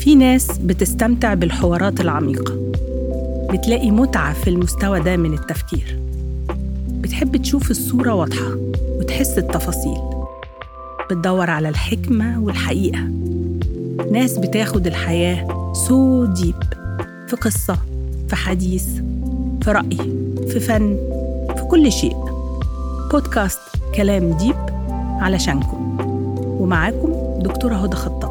في ناس بتستمتع بالحوارات العميقة. بتلاقي متعة في المستوى ده من التفكير. بتحب تشوف الصورة واضحة وتحس التفاصيل. بتدور على الحكمة والحقيقة. ناس بتاخد الحياة so deep في قصة في حديث في رأي في فن في كل شيء. بودكاست كلام deep علشانكم. ومعاكم دكتورة هدى خطاب.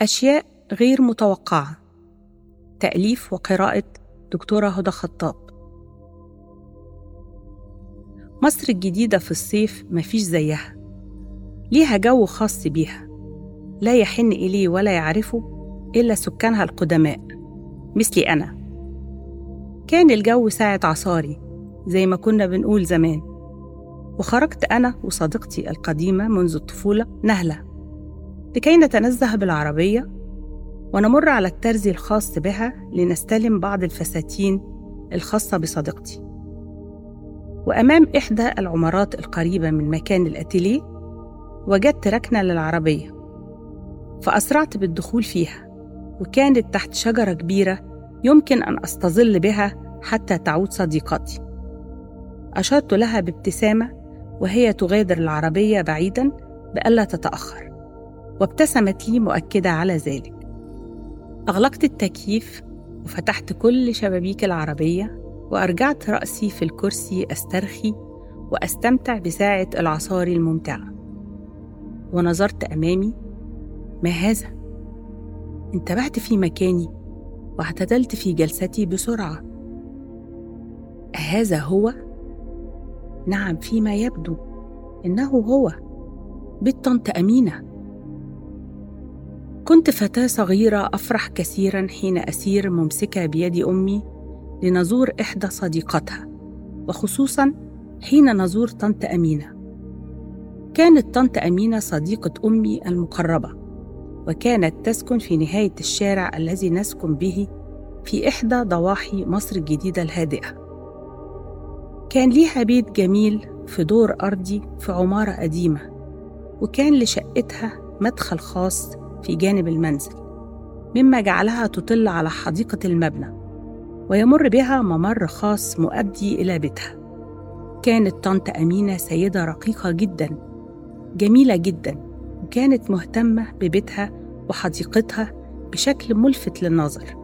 أشياء غير متوقعة. تأليف وقراءة دكتورة هدى خطاب. مصر الجديدة في الصيف مفيش زيها. ليها جو خاص بيها. لا يحن إليه ولا يعرفه إلا سكانها القدماء مثلي أنا. كان الجو ساعة عصاري زي ما كنا بنقول زمان. وخرجت أنا وصديقتي القديمة منذ الطفولة نهلة. لكي نتنزه بالعربية ونمر على الترزي الخاص بها لنستلم بعض الفساتين الخاصة بصديقتي. وأمام إحدى العمارات القريبة من مكان الأتيليه وجدت ركنة للعربية فأسرعت بالدخول فيها وكانت تحت شجرة كبيرة يمكن أن أستظل بها حتى تعود صديقتي أشرت لها بابتسامة وهي تغادر العربية بعيدا بألا تتأخر. وابتسمت لي مؤكدة على ذلك. أغلقت التكييف وفتحت كل شبابيك العربية وأرجعت رأسي في الكرسي أسترخي وأستمتع بساعة العصاري الممتعة. ونظرت أمامي ما هذا؟ انتبهت في مكاني واعتدلت في جلستي بسرعة. أهذا هو؟ نعم فيما يبدو إنه هو. بيت طنط أمينة. كنت فتاة صغيرة أفرح كثيرا حين أسير ممسكة بيد أمي لنزور إحدى صديقتها وخصوصا حين نزور طنط أمينة. كانت طنط أمينة صديقة أمي المقربة وكانت تسكن في نهاية الشارع الذي نسكن به في إحدى ضواحي مصر الجديدة الهادئة. كان ليها بيت جميل في دور أرضي في عمارة قديمة وكان لشقتها مدخل خاص في جانب المنزل مما جعلها تطل على حديقة المبنى ويمر بها ممر خاص مؤدي إلى بيتها. كانت طنط أمينة سيدة رقيقة جدا جميلة جدا وكانت مهتمة ببيتها وحديقتها بشكل ملفت للنظر.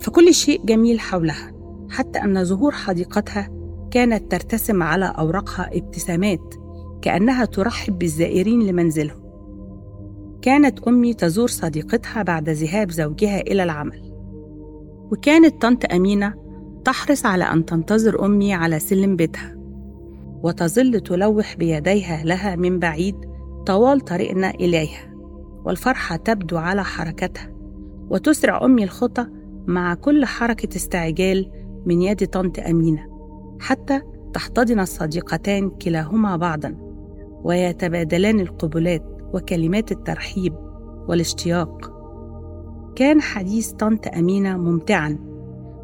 فكل شيء جميل حولها حتى أن زهور حديقتها كانت ترتسم على أوراقها ابتسامات كأنها ترحب بالزائرين لمنزلهم. كانت أمي تزور صديقتها بعد ذهاب زوجها إلى العمل. وكانت طنط أمينة تحرص على أن تنتظر أمي على سلم بيتها وتظل تلوح بيديها لها من بعيد طوال طريقنا إليها والفرحة تبدو على حركتها وتسرع أمي الخطى مع كل حركة استعجال من يد طنط أمينة حتى تحتضن الصديقتان كلاهما بعضا ويتبادلان القبلات. وكلمات الترحيب والاشتياق. كان حديث طنط أمينة ممتعا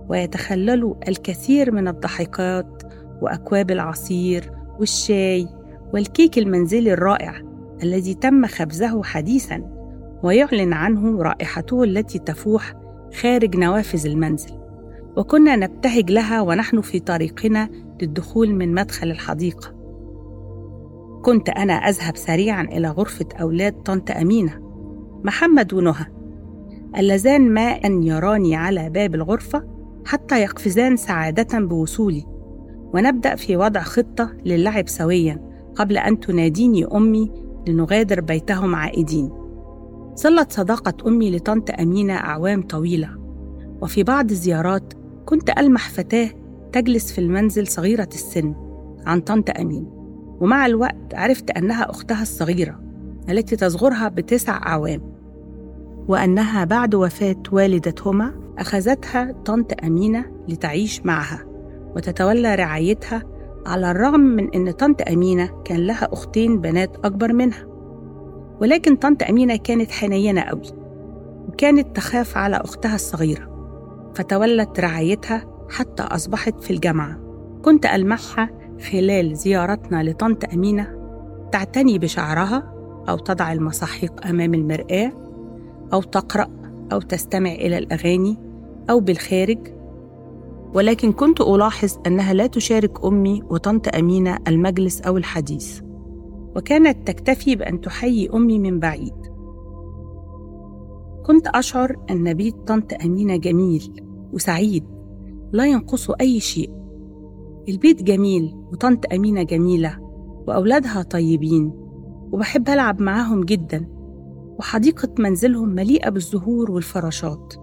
ويتخلل الكثير من الضحكات وأكواب العصير والشاي والكيك المنزلي الرائع الذي تم خبزه حديثا ويعلن عنه رائحته التي تفوح خارج نوافذ المنزل. وكنا نبتهج لها ونحن في طريقنا للدخول من مدخل الحديقة. كنت أنا أذهب سريعا إلى غرفة أولاد طنط أمينة. محمد ونهى اللذان ما أن يراني على باب الغرفة حتى يقفزان سعادة بوصولي. ونبدأ في وضع خطة للعب سويا قبل أن تناديني أمي لنغادر بيتهم عائدين. ظلت صداقة أمي لطنط أمينة أعوام طويلة. وفي بعض الزيارات كنت ألمح فتاة تجلس في المنزل صغيرة السن عن طنط أمين. ومع الوقت عرفت أنها أختها الصغيرة التي تصغرها بتسع أعوام وأنها بعد وفاة والدتهما أخذتها طنط أمينة لتعيش معها وتتولى رعايتها على الرغم من أن طنط أمينة كان لها أختين بنات أكبر منها. ولكن طنط أمينة كانت حنينة قوي وكانت تخاف على أختها الصغيرة فتولت رعايتها حتى أصبحت في الجامعة. كنت ألمحها خلال زيارتنا لطنط أمينة تعتني بشعرها أو تضع المساحيق أمام المرآة أو تقرأ أو تستمع إلى الأغاني أو بالخارج. ولكن كنت ألاحظ أنها لا تشارك أمي وطنط أمينة المجلس أو الحديث وكانت تكتفي بأن تحيي أمي من بعيد. كنت أشعر أن بيت طنط أمينة جميل وسعيد لا ينقصه أي شيء. البيت جميل وطنط أمينة جميلة وأولادها طيبين وبحب ألعب معاهم جدا وحديقة منزلهم مليئة بالزهور والفراشات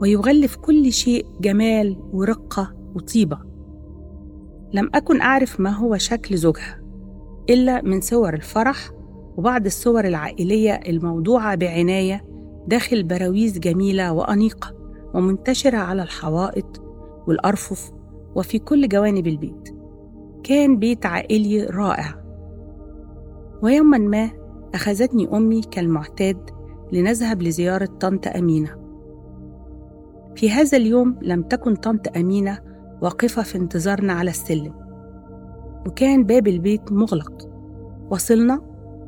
ويغلف كل شيء جمال ورقة وطيبة. لم أكن أعرف ما هو شكل زوجها إلا من صور الفرح وبعض الصور العائلية الموضوعة بعناية داخل براويز جميلة وأنيقة ومنتشرة على الحوائط والأرفف وفي كل جوانب البيت. كان بيت عائلي رائع. ويوما ما أخذتني أمي كالمعتاد لنذهب لزيارة طنط أمينة. في هذا اليوم لم تكن طنط أمينة واقفة في انتظارنا على السلم. وكان باب البيت مغلق. وصلنا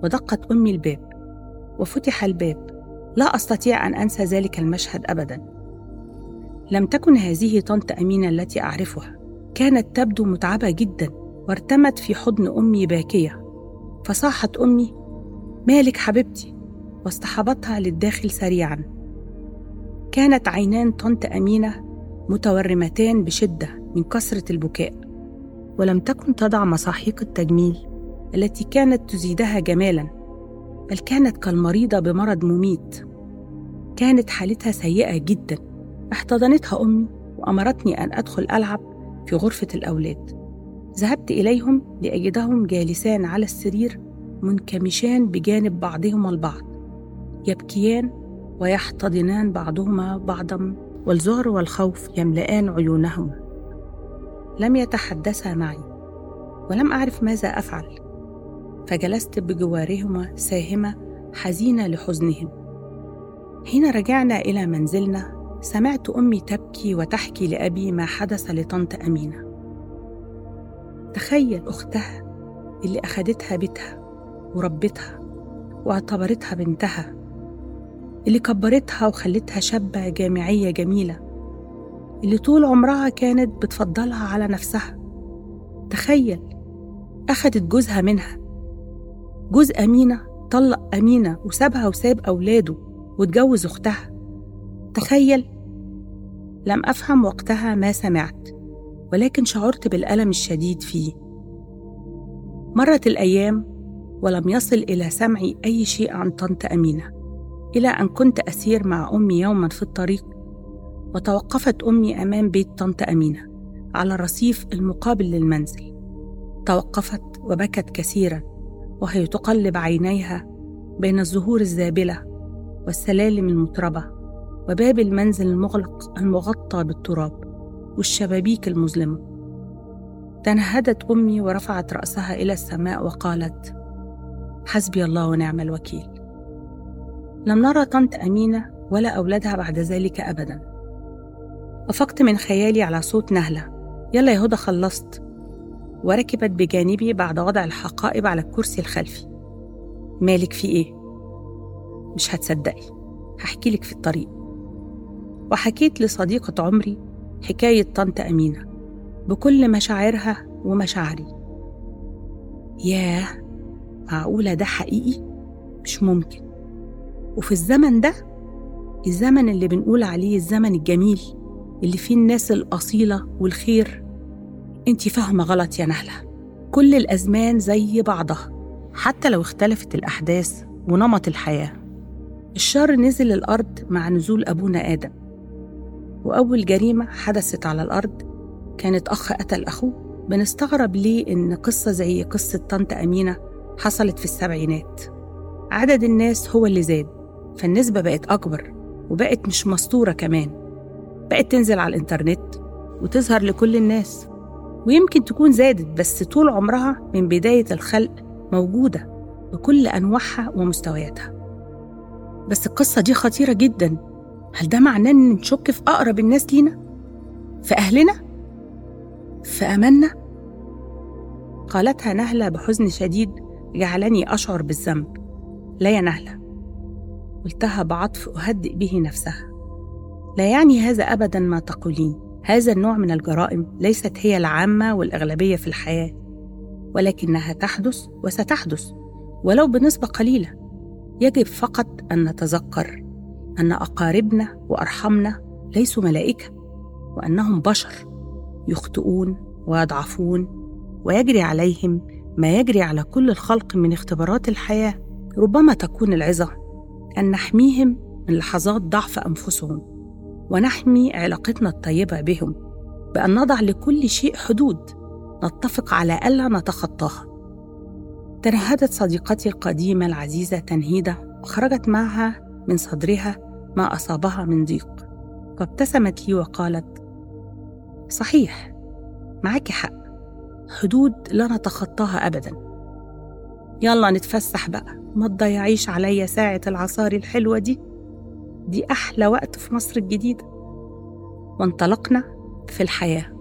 ودقت أمي الباب. وفتح الباب. لا أستطيع أن أنسى ذلك المشهد أبدا. لم تكن هذه طنط أمينة التي أعرفها. كانت تبدو متعبة جدا وارتمت في حضن أمي باكية. فصاحت أمي مالك حبيبتي؟ واصطحبتها للداخل سريعا. كانت عينان طنط أمينة متورمتان بشدة من كثرة البكاء. ولم تكن تضع مساحيق التجميل التي كانت تزيدها جمالا بل كانت كالمريضة بمرض مميت. كانت حالتها سيئة جدا. احتضنتها أمي وأمرتني أن أدخل ألعب في غرفة الأولاد. ذهبت إليهم لأجدهم جالسان على السرير منكمشان بجانب بعضهما البعض يبكيان ويحتضنان بعضهما بعضا والذعر والخوف يملآن عيونهما لم يتحدثا معي ولم أعرف ماذا أفعل. فجلست بجوارهما ساهمة حزينة لحزنهم. حين رجعنا إلى منزلنا سمعت أمي تبكي وتحكي لأبي ما حدث لطنط أمينة. تخيل أختها اللي أخدتها بيتها وربتها واعتبرتها بنتها اللي كبرتها وخلتها شابة جامعية جميلة اللي طول عمرها كانت بتفضلها على نفسها. تخيل أخدت جوزها منها. جوز أمينة طلق أمينة وسابها وساب أولاده واتجوز أختها. تخيل لم أفهم وقتها ما سمعت ولكن شعرت بالألم الشديد فيه. مرت الأيام ولم يصل إلى سمعي أي شيء عن طنط أمينة إلى أن كنت أسير مع أمي يوما في الطريق وتوقفت أمي أمام بيت طنط أمينة على الرصيف المقابل للمنزل. توقفت وبكت كثيرا وهي تقلب عينيها بين الزهور الزابلة والسلالم المطربة وباب المنزل المغلق المغطى بالتراب والشبابيك المظلمة. تنهدت أمي ورفعت رأسها إلى السماء وقالت حسبي الله ونعم الوكيل. لم نرى طنط أمينة ولا أولادها بعد ذلك أبدا. أفقت من خيالي على صوت نهلة يلا يا هدى خلصت. وركبت بجانبي بعد وضع الحقائب على الكرسي الخلفي. مالك في إيه؟ مش هتصدقي هحكي لك في الطريق. وحكيت لصديقة عمري حكاية طنط أمينة بكل مشاعرها ومشاعري. ياه معقولة ده حقيقي؟ مش ممكن. وفي الزمن ده الزمن اللي بنقول عليه الزمن الجميل اللي فيه الناس الأصيلة والخير انتي فاهمة غلط يا نهلة. كل الأزمان زي بعضها حتى لو اختلفت الأحداث ونمط الحياة. الشر نزل الأرض مع نزول أبونا آدم. وأول جريمة حدثت على الأرض. كانت أخ قتل أخوه. بنستغرب ليه إن قصة زي قصة طنط أمينة حصلت في السبعينات. عدد الناس هو اللي زاد فالنسبة بقت أكبر وبقت مش مسطورة كمان. بقت تنزل على الإنترنت وتظهر لكل الناس. ويمكن تكون زادت بس طول عمرها من بداية الخلق موجودة بكل أنواعها ومستوياتها. بس القصة دي خطيرة جدا. هل ده معناه إن نشك في أقرب الناس لينا؟ في أهلنا؟ في أماننا؟ قالتها نهلة بحزن شديد جعلني أشعر بالذنب لا يا نهلة قلتها بعطف أهدئ به نفسها لا يعني هذا أبدا ما تقولين هذا النوع من الجرائم ليست هي العامة والأغلبية في الحياة ولكنها تحدث وستحدث ولو بنسبة قليلة يجب فقط أن نتذكر أن أقاربنا وأرحمنا ليسوا ملائكة وأنهم بشر يخطئون ويضعفون ويجري عليهم ما يجري على كل الخلق من اختبارات الحياة. ربما تكون العظة أن نحميهم من لحظات ضعف أنفسهم ونحمي علاقتنا الطيبة بهم بأن نضع لكل شيء حدود نتفق على ألا نتخطاها. تنهدت صديقتي القديمة العزيزة تنهيدة وخرجت معها من صدرها ما أصابها من ضيق. فابتسمت لي وقالت صحيح معك حق. حدود لا نتخطاها أبدا. يلا نتفسح بقى. ما تضيعيش عليا ساعة العصاري الحلوة دي. دي أحلى وقت في مصر الجديدة. وانطلقنا في الحياة.